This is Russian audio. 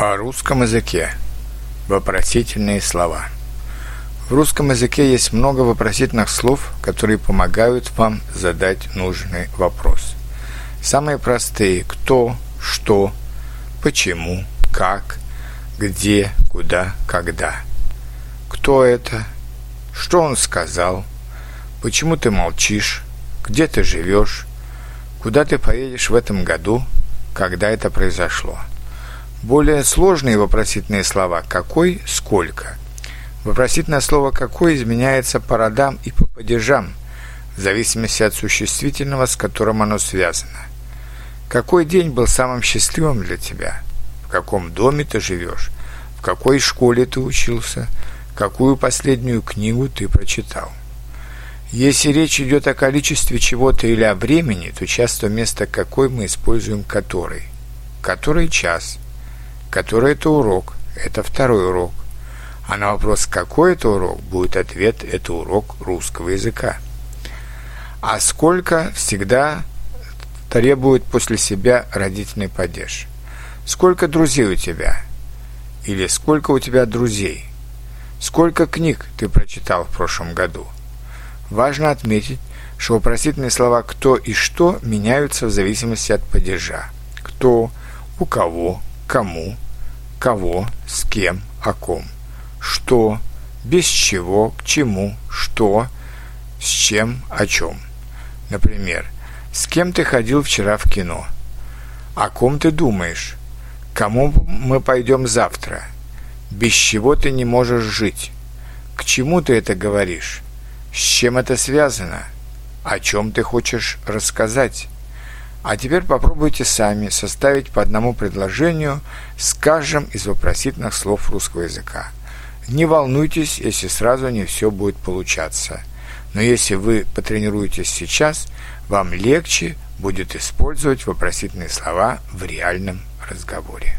О русском языке. Вопросительные слова. В русском языке есть много вопросительных слов, которые помогают вам задать нужный вопрос. Самые простые – кто, что, почему, как, где, куда, когда. Кто это? Что он сказал? Почему ты молчишь? Где ты живешь? Куда ты поедешь в этом году? Когда это произошло? Более сложные вопросительные слова «какой», «сколько». Вопросительное слово «какой» изменяется по родам и по падежам, в зависимости от существительного, с которым оно связано. Какой день был самым счастливым для тебя? В каком доме ты живешь? В какой школе ты учился? Какую последнюю книгу ты прочитал? Если речь идет о количестве чего-то или о времени, то часто вместо «какой» мы используем «который». «Который час?» Который это урок, это второй урок. А на вопрос, какой это урок, будет ответ, это урок русского языка. А сколько всегда требует после себя родительный падеж. Сколько друзей у тебя? Или сколько у тебя друзей? Сколько книг ты прочитал в прошлом году? Важно отметить, что вопросительные слова «кто» и «что» меняются в зависимости от падежа. Кто, у кого, кому, кого, с кем, о ком, что, без чего, к чему, что, с чем, о чем. Например, с кем ты ходил вчера в кино? О ком ты думаешь? Кому мы пойдем завтра? Без чего ты не можешь жить? К чему ты это говоришь? С чем это связано? О чем ты хочешь рассказать? А теперь попробуйте сами составить по одному предложению с каждым из вопросительных слов русского языка. Не волнуйтесь, если сразу не все будет получаться. Но если вы потренируетесь сейчас, вам легче будет использовать вопросительные слова в реальном разговоре.